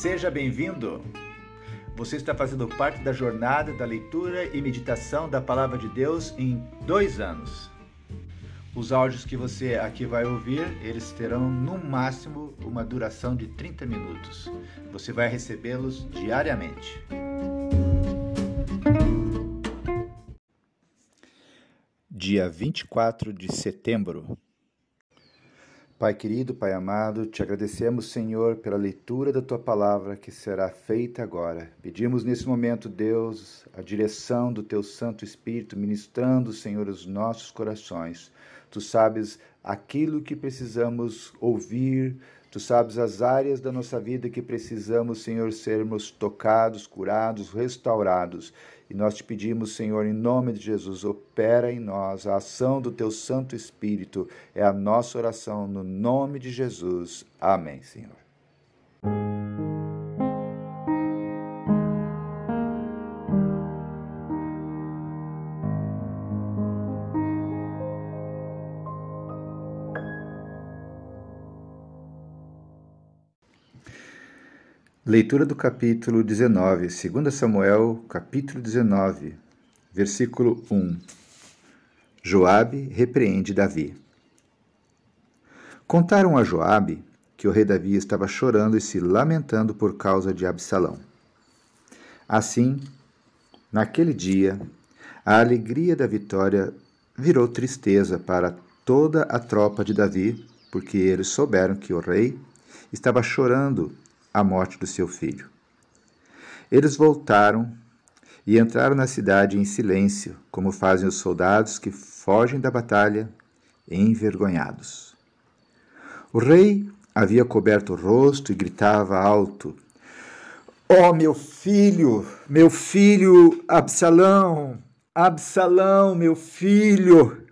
Seja bem-vindo! Você está fazendo parte da jornada da leitura e meditação da Palavra de Deus em dois anos. Os áudios que você aqui vai ouvir, eles terão no máximo uma duração de 30 minutos. Você vai recebê-los diariamente. Dia 24 de setembro Pai querido, Pai amado, te agradecemos, Senhor, pela leitura da tua palavra que será feita agora. Pedimos nesse momento, Deus, a direção do teu Santo Espírito, ministrando, Senhor, os nossos corações. Tu sabes aquilo que precisamos ouvir, Tu sabes as áreas da nossa vida que precisamos, Senhor, sermos tocados, curados, restaurados. E nós te pedimos, Senhor, em nome de Jesus, opera em nós a ação do teu Santo Espírito. É a nossa oração no nome de Jesus. Amém, Senhor. Leitura do capítulo 19, 2 Samuel, capítulo 19, versículo 1. Joabe repreende Davi. Contaram a Joabe que o rei Davi estava chorando e se lamentando por causa de Absalão. Assim, naquele dia, a alegria da vitória virou tristeza para toda a tropa de Davi, porque eles souberam que o rei estava chorando a morte do seu filho. Eles voltaram e entraram na cidade em silêncio, como fazem os soldados que fogem da batalha envergonhados. O rei havia coberto o rosto e gritava alto: Oh, meu filho, meu filho Absalão, Absalão, meu filho!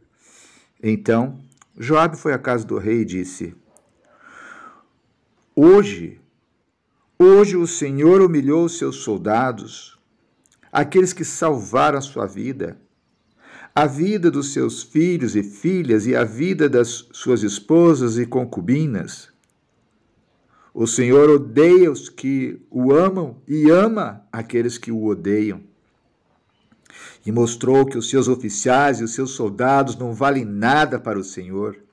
Então Joabe foi à casa do rei e disse: Hoje Hoje o Senhor humilhou seus soldados, aqueles que salvaram a sua vida, a vida dos seus filhos e filhas e a vida das suas esposas e concubinas. O Senhor odeia os que o amam e ama aqueles que o odeiam. E mostrou que os seus oficiais e os seus soldados não valem nada para o Senhor.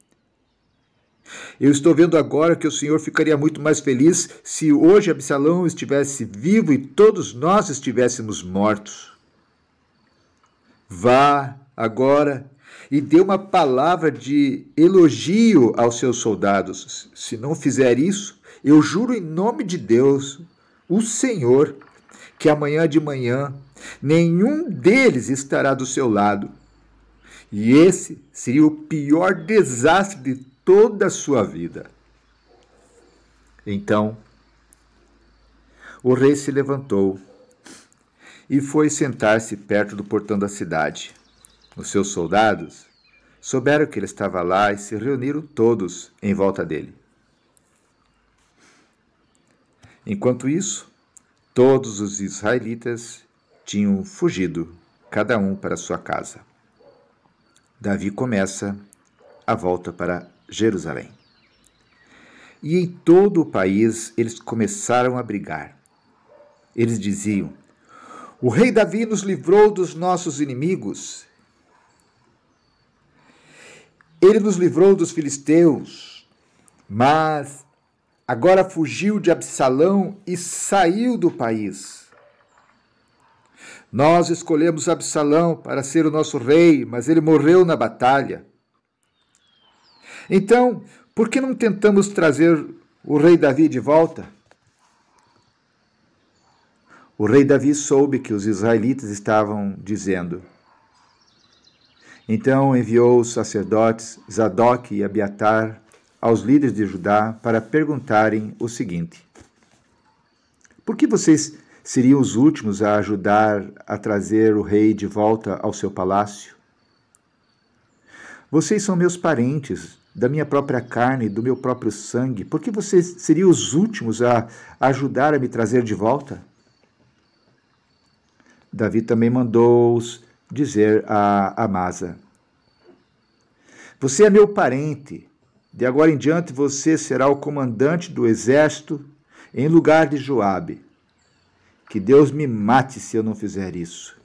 Eu estou vendo agora que o Senhor ficaria muito mais feliz se hoje Absalão estivesse vivo e todos nós estivéssemos mortos. Vá agora e dê uma palavra de elogio aos seus soldados. Se não fizer isso, eu juro em nome de Deus, o Senhor, que amanhã de manhã nenhum deles estará do seu lado. E esse seria o pior desastre de toda a sua vida. Então, o rei se levantou e foi sentar-se perto do portão da cidade. Os seus soldados souberam que ele estava lá e se reuniram todos em volta dele. Enquanto isso, todos os israelitas tinham fugido, cada um para sua casa. Davi começa a volta para Jerusalém. E em todo o país eles começaram a brigar. Eles diziam: O rei Davi nos livrou dos nossos inimigos. Ele nos livrou dos filisteus, mas agora fugiu de Absalão e saiu do país. Nós escolhemos Absalão para ser o nosso rei, mas ele morreu na batalha. Então, por que não tentamos trazer o rei Davi de volta? O rei Davi soube que os israelitas estavam dizendo. Então enviou os sacerdotes Zadok e Abiatar aos líderes de Judá para perguntarem o seguinte: Por que vocês seriam os últimos a ajudar a trazer o rei de volta ao seu palácio? Vocês são meus parentes, da minha própria carne, do meu próprio sangue, por que vocês seriam os últimos a ajudar a me trazer de volta? Davi também mandou-os dizer a Amasa: Você é meu parente. De agora em diante você será o comandante do exército em lugar de Joabe. Que Deus me mate se eu não fizer isso.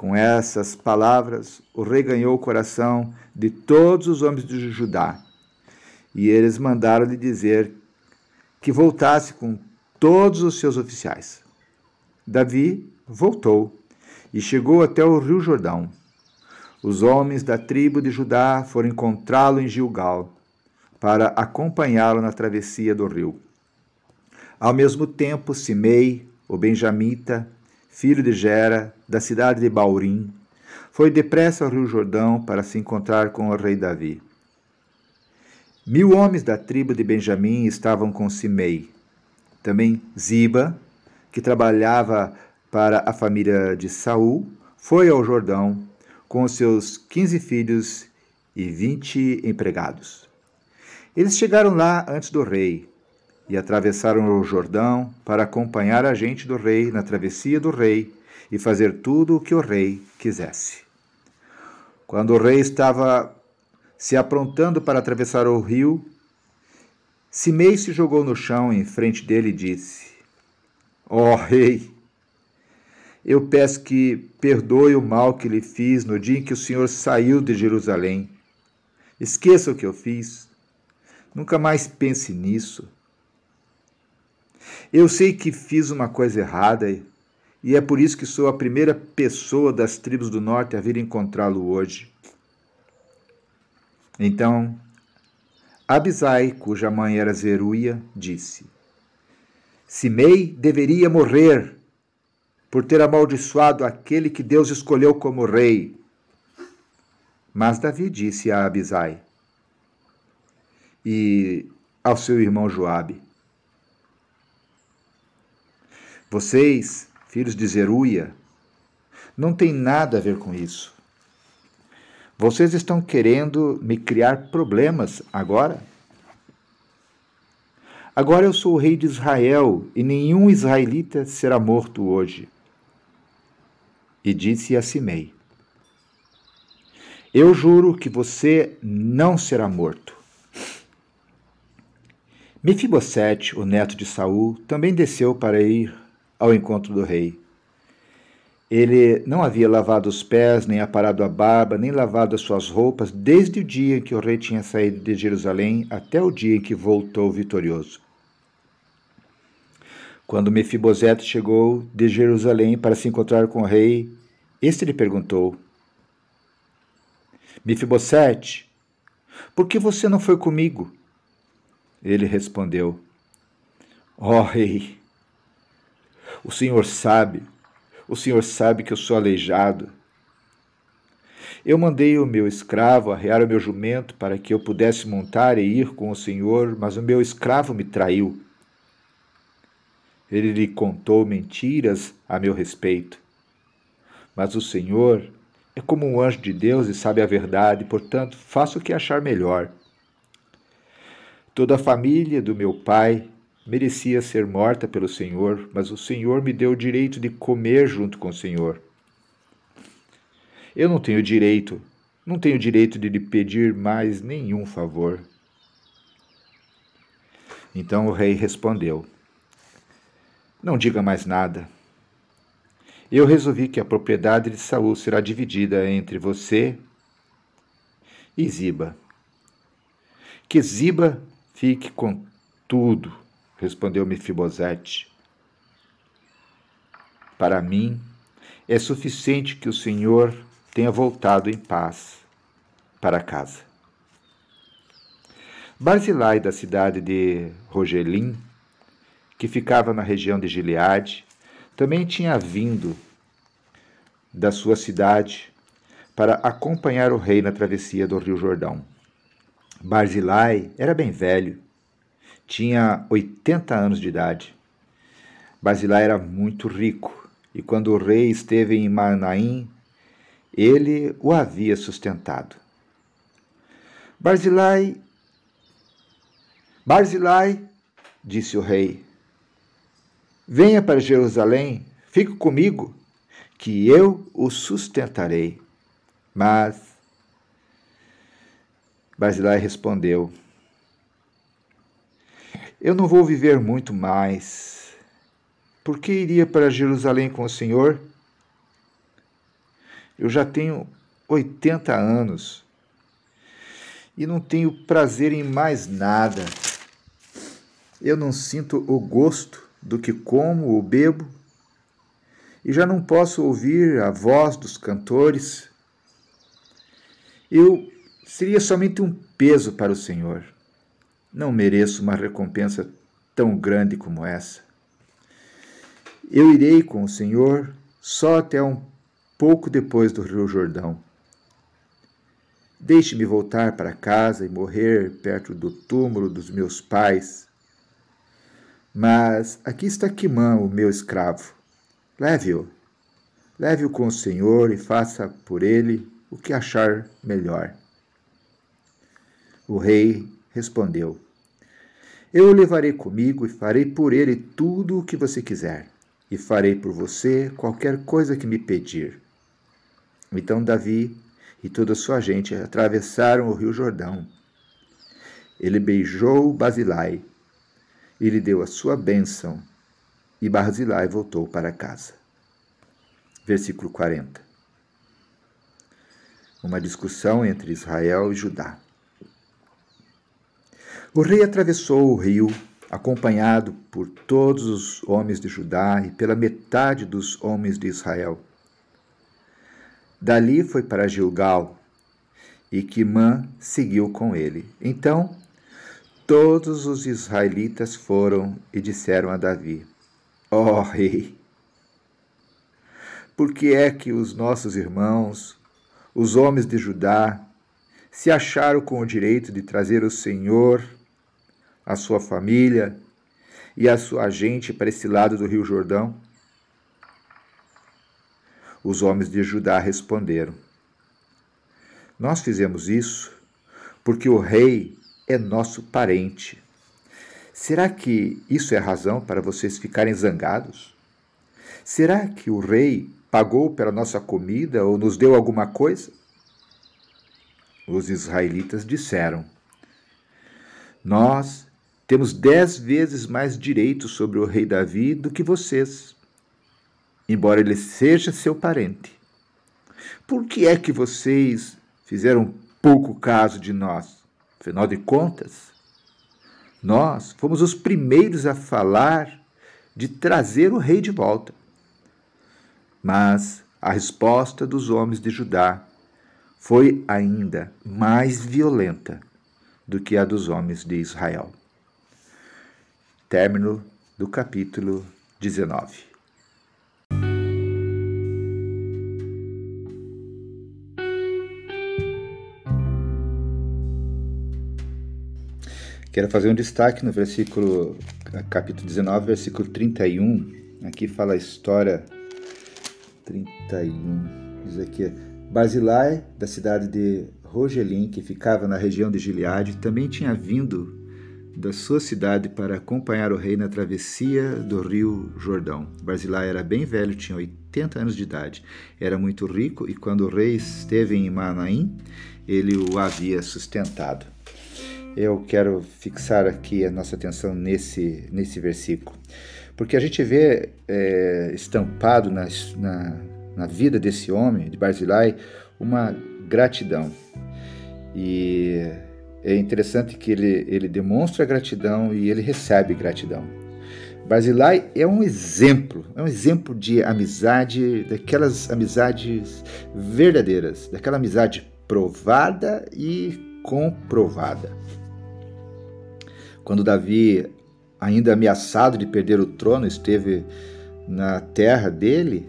Com essas palavras, o rei ganhou o coração de todos os homens de Judá. E eles mandaram-lhe dizer que voltasse com todos os seus oficiais. Davi voltou e chegou até o rio Jordão. Os homens da tribo de Judá foram encontrá-lo em Gilgal para acompanhá-lo na travessia do rio. Ao mesmo tempo, Simei, o benjamita, filho de Gera, da cidade de Baurim, foi depressa ao rio Jordão para se encontrar com o rei Davi. Mil homens da tribo de Benjamim estavam com Simei. Também Ziba, que trabalhava para a família de Saul, foi ao Jordão com seus quinze filhos e vinte empregados. Eles chegaram lá antes do rei e atravessaram o Jordão para acompanhar a gente do rei na travessia do rei e fazer tudo o que o rei quisesse. Quando o rei estava se aprontando para atravessar o rio, Simei se jogou no chão em frente dele e disse: Ó oh, rei, eu peço que perdoe o mal que lhe fiz no dia em que o Senhor saiu de Jerusalém. Esqueça o que eu fiz. Nunca mais pense nisso. Eu sei que fiz uma coisa errada e é por isso que sou a primeira pessoa das tribos do norte a vir encontrá-lo hoje. Então, Abisai, cuja mãe era Zeruia, disse: Simei deveria morrer por ter amaldiçoado aquele que Deus escolheu como rei. Mas Davi disse a Abisai e ao seu irmão Joabe: Vocês, filhos de Zeruia, não têm nada a ver com isso. Vocês estão querendo me criar problemas agora? Agora eu sou o rei de Israel e nenhum israelita será morto hoje e disse a Simei: Eu juro que você não será morto. Mefibosete, o neto de Saul, também desceu para ir ao encontro do rei. Ele não havia lavado os pés, nem aparado a barba, nem lavado as suas roupas, desde o dia em que o rei tinha saído de Jerusalém até o dia em que voltou vitorioso. Quando Mefibosete chegou de Jerusalém para se encontrar com o rei, este lhe perguntou: Mefibosete, por que você não foi comigo? Ele respondeu: Ó oh, rei, o senhor sabe, o senhor sabe que eu sou aleijado. Eu mandei o meu escravo arrear o meu jumento para que eu pudesse montar e ir com o senhor, mas o meu escravo me traiu. Ele lhe contou mentiras a meu respeito. Mas o Senhor é como um anjo de Deus e sabe a verdade, portanto, faça o que achar melhor. Toda a família do meu pai merecia ser morta pelo Senhor, mas o Senhor me deu o direito de comer junto com o Senhor. Eu não tenho direito, não tenho direito de lhe pedir mais nenhum favor. Então o rei respondeu: não diga mais nada. Eu resolvi que a propriedade de Saul será dividida entre você e Ziba. Que Ziba fique com tudo, respondeu Mefibosete. Para mim, é suficiente que o Senhor tenha voltado em paz para casa. Barzilai, da cidade de Rogelim, que ficava na região de Gileade, também tinha vindo da sua cidade para acompanhar o rei na travessia do Rio Jordão. Barzilai era bem velho, tinha 80 anos de idade. Barzilai era muito rico, e quando o rei esteve em Manaim, ele o havia sustentado. Barzilai, Barzilai, disse o rei, Venha para Jerusalém, fique comigo, que eu o sustentarei. Mas Basilai respondeu: Eu não vou viver muito mais. Por que iria para Jerusalém com o Senhor? Eu já tenho 80 anos e não tenho prazer em mais nada. Eu não sinto o gosto do que como ou bebo e já não posso ouvir a voz dos cantores. Eu seria somente um peso para o Senhor. Não mereço uma recompensa tão grande como essa. Eu irei com o Senhor só até um pouco depois do Rio Jordão. Deixe-me voltar para casa e morrer perto do túmulo dos meus pais. Mas aqui está Quimã, o meu escravo. Leve-o. Leve-o com o Senhor e faça por ele o que achar melhor. O rei respondeu: Eu o levarei comigo e farei por ele tudo o que você quiser, e farei por você qualquer coisa que me pedir. Então Davi e toda a sua gente atravessaram o rio Jordão. Ele beijou Basilai e lhe deu a sua bênção, e Barzilai voltou para casa. Versículo 40. Uma discussão entre Israel e Judá. O rei atravessou o rio, acompanhado por todos os homens de Judá e pela metade dos homens de Israel. Dali foi para Gilgal, e Quimã seguiu com ele. Então, todos os israelitas foram e disseram a Davi: Ó oh, rei, por que é que os nossos irmãos, os homens de Judá, se acharam com o direito de trazer o Senhor a sua família e a sua gente para esse lado do Rio Jordão? Os homens de Judá responderam: Nós fizemos isso porque o rei é nosso parente. Será que isso é razão para vocês ficarem zangados? Será que o rei pagou pela nossa comida ou nos deu alguma coisa? Os israelitas disseram: Nós temos dez vezes mais direitos sobre o rei Davi do que vocês, embora ele seja seu parente. Por que é que vocês fizeram pouco caso de nós? Afinal de contas, nós fomos os primeiros a falar de trazer o rei de volta. Mas a resposta dos homens de Judá foi ainda mais violenta do que a dos homens de Israel. Término do capítulo 19. Quero fazer um destaque no versículo, capítulo 19, versículo 31. Aqui fala a história 31. Diz aqui: Basilai, da cidade de Rogelim, que ficava na região de Gileade, também tinha vindo da sua cidade para acompanhar o rei na travessia do rio Jordão. Barzilai era bem velho, tinha 80 anos de idade. Era muito rico e quando o rei esteve em Manaim, ele o havia sustentado. Eu quero fixar aqui a nossa atenção nesse, nesse versículo, porque a gente vê é, estampado na, na, na vida desse homem, de Barzilai, uma gratidão. E é interessante que ele, ele demonstra gratidão e ele recebe gratidão. Basilai é um exemplo, é um exemplo de amizade, daquelas amizades verdadeiras, daquela amizade provada e comprovada. Quando Davi, ainda ameaçado de perder o trono, esteve na terra dele,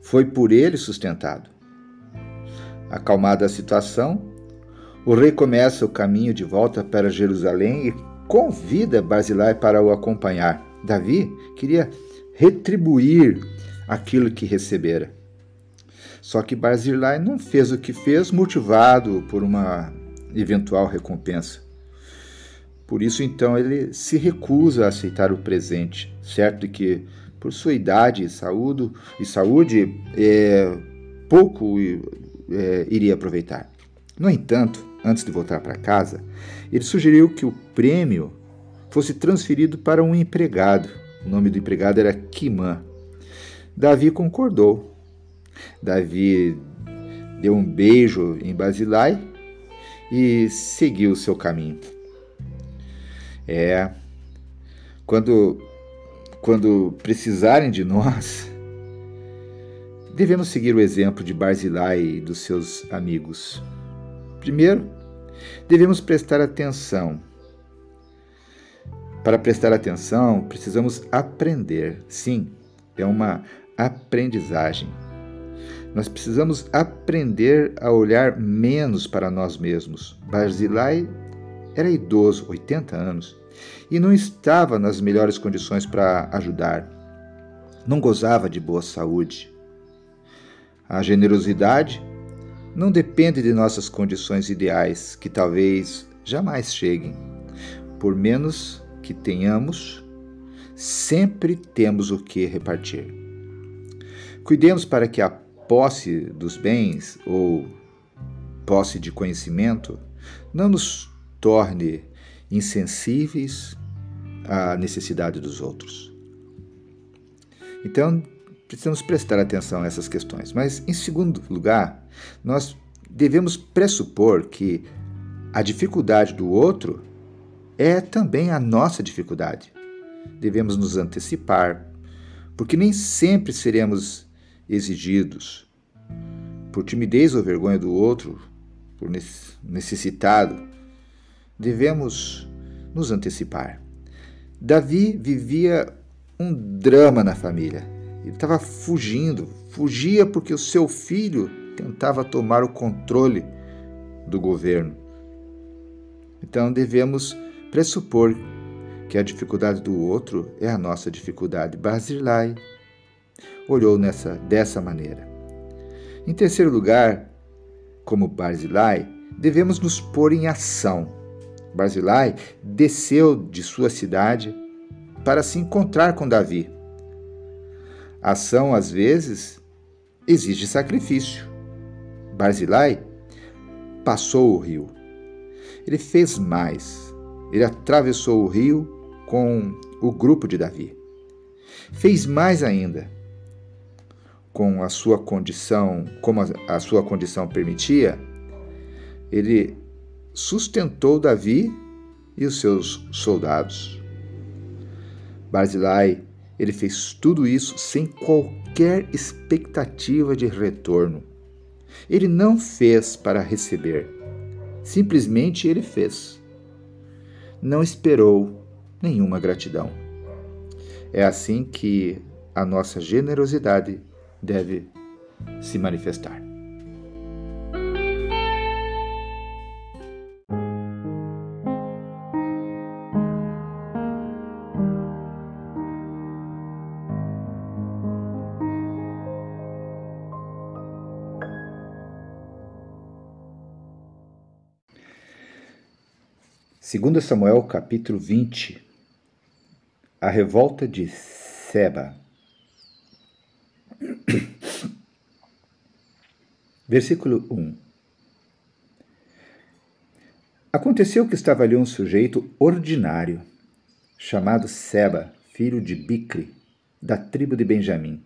foi por ele sustentado. Acalmada a situação, o rei começa o caminho de volta para Jerusalém e convida Barzilai para o acompanhar. Davi queria retribuir aquilo que recebera. Só que Barzilai não fez o que fez motivado por uma eventual recompensa. Por isso, então, ele se recusa a aceitar o presente, certo que, por sua idade e saúde, e saúde é, pouco é, iria aproveitar. No entanto, antes de voltar para casa, ele sugeriu que o prêmio fosse transferido para um empregado. O nome do empregado era Quimã. Davi concordou. Davi deu um beijo em Basilai e seguiu seu caminho. É, quando, quando precisarem de nós, devemos seguir o exemplo de Barzilai e dos seus amigos. Primeiro, devemos prestar atenção. Para prestar atenção, precisamos aprender. Sim, é uma aprendizagem. Nós precisamos aprender a olhar menos para nós mesmos. Barzilai era idoso, 80 anos, e não estava nas melhores condições para ajudar. Não gozava de boa saúde. A generosidade não depende de nossas condições ideais, que talvez jamais cheguem. Por menos que tenhamos, sempre temos o que repartir. Cuidemos para que a posse dos bens ou posse de conhecimento não nos torne insensíveis à necessidade dos outros. Então, precisamos prestar atenção a essas questões. Mas, em segundo lugar, nós devemos pressupor que a dificuldade do outro é também a nossa dificuldade. Devemos nos antecipar, porque nem sempre seremos exigidos, por timidez ou vergonha do outro, por necessitado, devemos nos antecipar. Davi vivia um drama na família. Ele estava fugindo, fugia porque o seu filho tentava tomar o controle do governo. Então devemos pressupor que a dificuldade do outro é a nossa dificuldade. Basilai olhou nessa, dessa maneira. Em terceiro lugar, como Barzilai, devemos nos pôr em ação. Barzilai desceu de sua cidade para se encontrar com Davi. Ação, às vezes, exige sacrifício. Barzilai passou o rio. Ele fez mais. Ele atravessou o rio com o grupo de Davi. Fez mais ainda com a sua condição, como a, sua condição permitia, ele sustentou Davi e os seus soldados. Barzilai, ele fez tudo isso sem qualquer expectativa de retorno. Ele não fez para receber, simplesmente ele fez. Não esperou nenhuma gratidão. É assim que a nossa generosidade deve se manifestar. Segundo Samuel capítulo 20 A revolta de Seba Versículo 1 Aconteceu que estava ali um sujeito ordinário, chamado Seba, filho de Bicre, da tribo de Benjamim.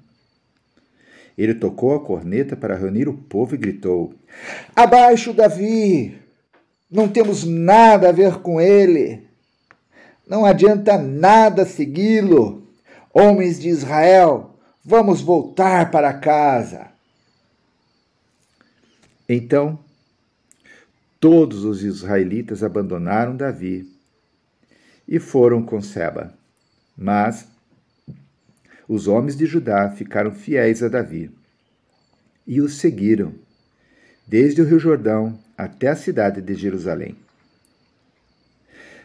Ele tocou a corneta para reunir o povo e gritou: Abaixo, Davi! Não temos nada a ver com ele. Não adianta nada segui-lo. Homens de Israel, vamos voltar para casa. Então, todos os israelitas abandonaram Davi e foram com Seba. Mas os homens de Judá ficaram fiéis a Davi e o seguiram, desde o Rio Jordão até a cidade de Jerusalém.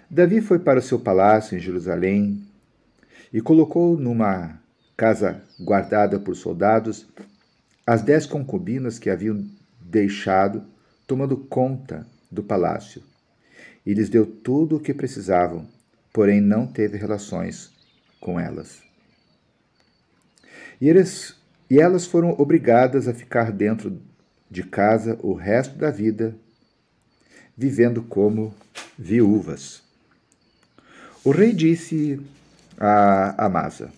Davi foi para o seu palácio em Jerusalém e colocou numa casa guardada por soldados as dez concubinas que haviam deixado tomando conta do palácio. E lhes deu tudo o que precisavam, porém não teve relações com elas. E, eles, e elas foram obrigadas a ficar dentro de casa o resto da vida, vivendo como viúvas. O rei disse a Amasa: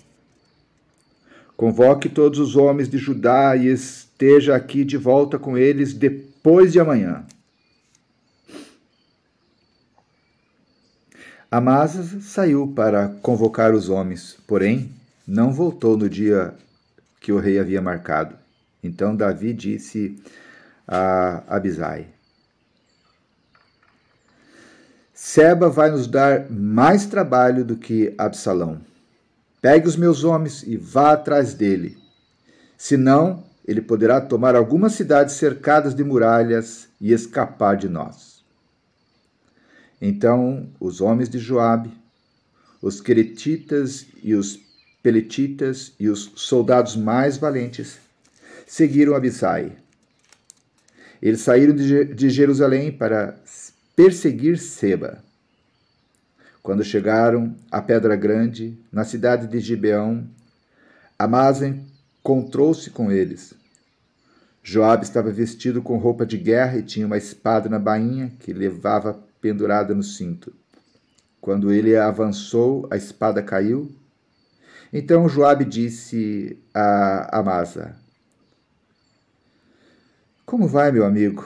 Convoque todos os homens de Judá e esteja aqui de volta com eles depois de amanhã. Amasa saiu para convocar os homens, porém não voltou no dia que o rei havia marcado. Então Davi disse a Abisai: Seba vai nos dar mais trabalho do que Absalão. Pegue os meus homens e vá atrás dele. Senão, ele poderá tomar algumas cidades cercadas de muralhas e escapar de nós. Então, os homens de Joabe, os queretitas e os peletitas e os soldados mais valentes seguiram Abisai. Eles saíram de Jerusalém para perseguir Seba. Quando chegaram à Pedra Grande, na cidade de Gibeão, Amasa encontrou-se com eles. Joabe estava vestido com roupa de guerra e tinha uma espada na bainha que levava pendurada no cinto. Quando ele avançou, a espada caiu. Então Joabe disse a Amasa: Como vai, meu amigo?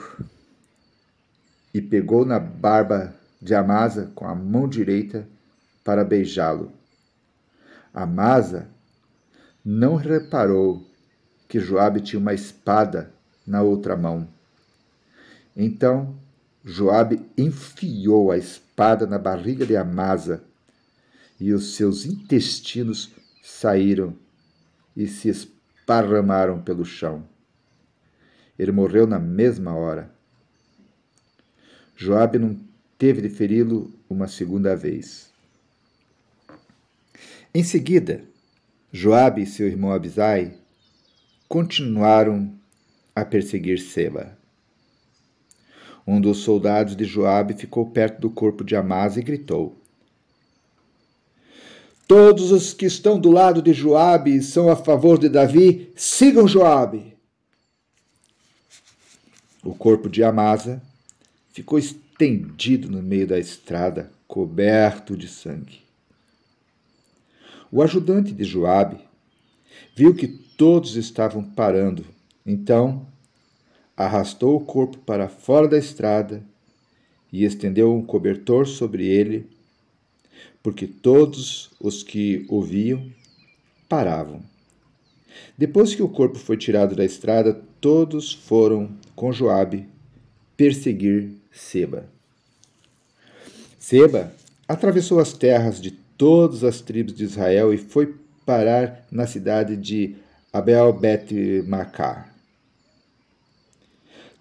E pegou na barba de Amasa com a mão direita para beijá-lo. Amasa não reparou que Joabe tinha uma espada na outra mão. Então Joabe enfiou a espada na barriga de Amasa e os seus intestinos saíram e se esparramaram pelo chão. Ele morreu na mesma hora. Joabe não teve de feri-lo uma segunda vez. Em seguida, Joabe e seu irmão Abisai continuaram a perseguir Seba. Um dos soldados de Joabe ficou perto do corpo de Amasa e gritou: Todos os que estão do lado de Joabe e são a favor de Davi, sigam Joabe. O corpo de Amasa ficou estendido no meio da estrada, coberto de sangue. O ajudante de Joabe viu que todos estavam parando, então arrastou o corpo para fora da estrada e estendeu um cobertor sobre ele porque todos os que o viam paravam. Depois que o corpo foi tirado da estrada, todos foram com Joabe perseguir Seba. Seba atravessou as terras de todas as tribos de Israel e foi parar na cidade de Abel-Bet-Macá.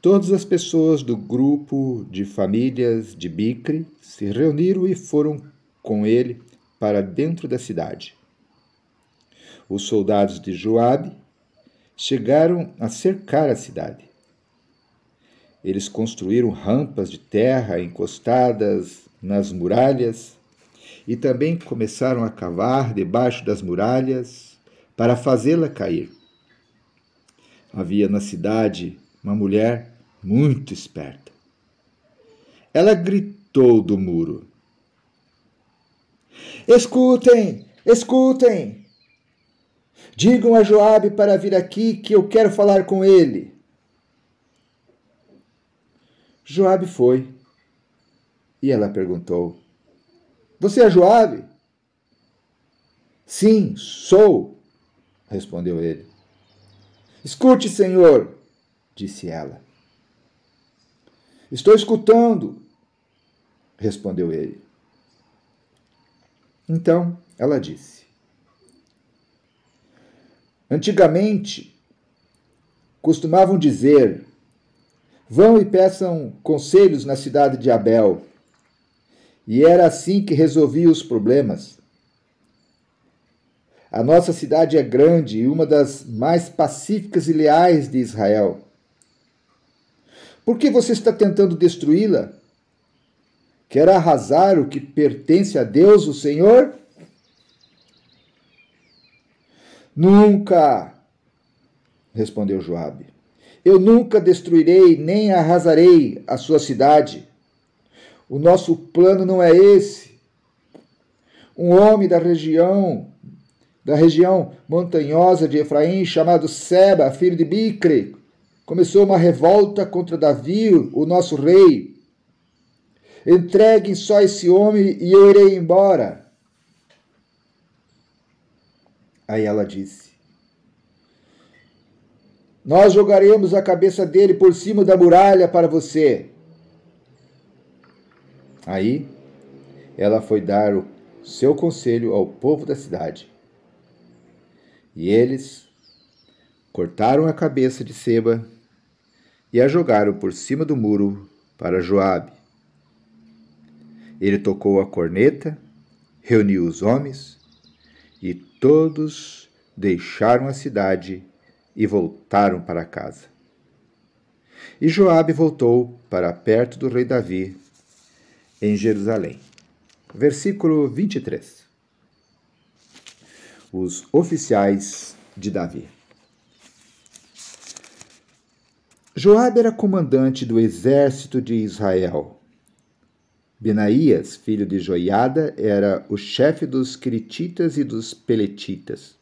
Todas as pessoas do grupo de famílias de Bicre se reuniram e foram com ele para dentro da cidade. Os soldados de Joabe chegaram a cercar a cidade. Eles construíram rampas de terra encostadas nas muralhas e também começaram a cavar debaixo das muralhas para fazê-la cair. Havia na cidade uma mulher muito esperta. Ela gritou do muro: Escutem, escutem. Digam a Joabe para vir aqui que eu quero falar com ele. Joabe foi. E ela perguntou: Você é Joabe? Sim, sou, respondeu ele. Escute, senhor, disse ela. Estou escutando, respondeu ele. Então ela disse: Antigamente costumavam dizer: Vão e peçam conselhos na cidade de Abel. E era assim que resolvia os problemas. A nossa cidade é grande e uma das mais pacíficas e leais de Israel. Por que você está tentando destruí-la? Quer arrasar o que pertence a Deus, o Senhor? Nunca, respondeu Joabe. Eu nunca destruirei nem arrasarei a sua cidade. O nosso plano não é esse. um homem da região da região montanhosa de Efraim, chamado Seba, filho de Bicre, começou uma revolta contra Davi, o nosso rei. Entreguem só esse homem e eu irei embora. Aí ela disse: Nós jogaremos a cabeça dele por cima da muralha para você. Aí ela foi dar o seu conselho ao povo da cidade. E eles cortaram a cabeça de Seba e a jogaram por cima do muro para Joabe. Ele tocou a corneta, reuniu os homens todos deixaram a cidade e voltaram para casa. E Joabe voltou para perto do rei Davi em Jerusalém. Versículo 23 os oficiais de Davi. Joabe era comandante do exército de Israel. Benaías, filho de Joiada, era o chefe dos Crititas e dos Peletitas.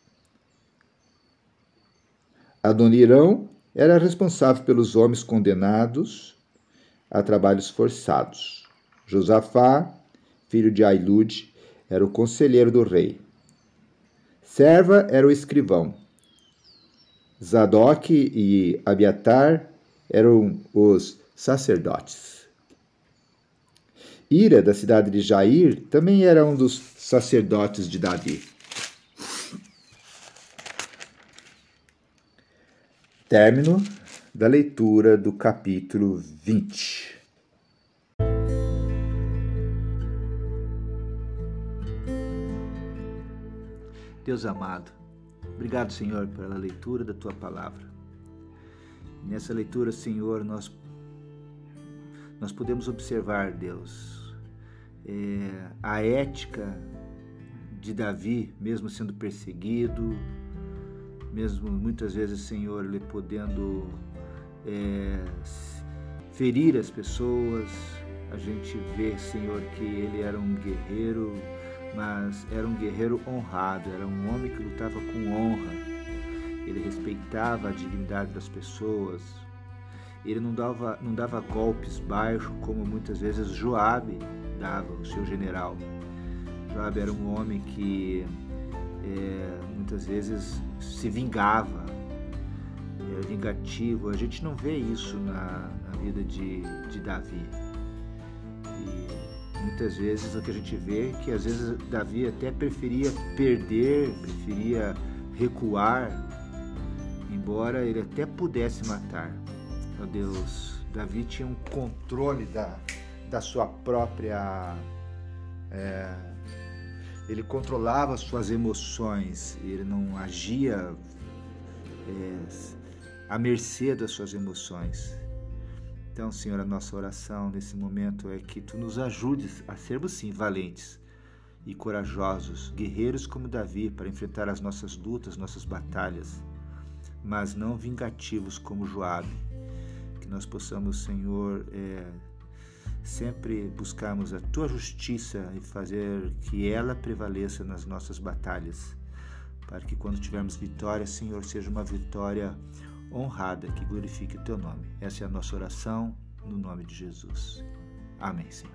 Adonirão era responsável pelos homens condenados a trabalhos forçados. Josafá, filho de Ailude, era o conselheiro do rei. Serva era o escrivão. Zadok e Abiatar eram os sacerdotes. Ira, da cidade de Jair, também era um dos sacerdotes de Davi. Término da leitura do capítulo 20. Deus amado, obrigado, Senhor, pela leitura da tua palavra. Nessa leitura, Senhor, nós, nós podemos observar, Deus, é, a ética de Davi, mesmo sendo perseguido, mesmo muitas vezes, Senhor, ele podendo é, ferir as pessoas, a gente vê, Senhor, que ele era um guerreiro mas era um guerreiro honrado, era um homem que lutava com honra. Ele respeitava a dignidade das pessoas. Ele não dava, não dava golpes baixos como muitas vezes Joabe dava, o seu general. Joabe era um homem que é, muitas vezes se vingava, era vingativo. A gente não vê isso na, na vida de, de Davi. Muitas vezes o que a gente vê é que às vezes Davi até preferia perder, preferia recuar, embora ele até pudesse matar. Meu Deus, Davi tinha um controle da, da sua própria. É, ele controlava suas emoções, ele não agia é, à mercê das suas emoções. Então, Senhor, a nossa oração nesse momento é que tu nos ajudes a sermos sim valentes e corajosos, guerreiros como Davi para enfrentar as nossas lutas, nossas batalhas, mas não vingativos como Joabe. Que nós possamos, Senhor, é, sempre buscarmos a tua justiça e fazer que ela prevaleça nas nossas batalhas, para que quando tivermos vitória, Senhor, seja uma vitória honrada que glorifique o teu nome. Essa é a nossa oração no nome de Jesus. Amém, Senhor.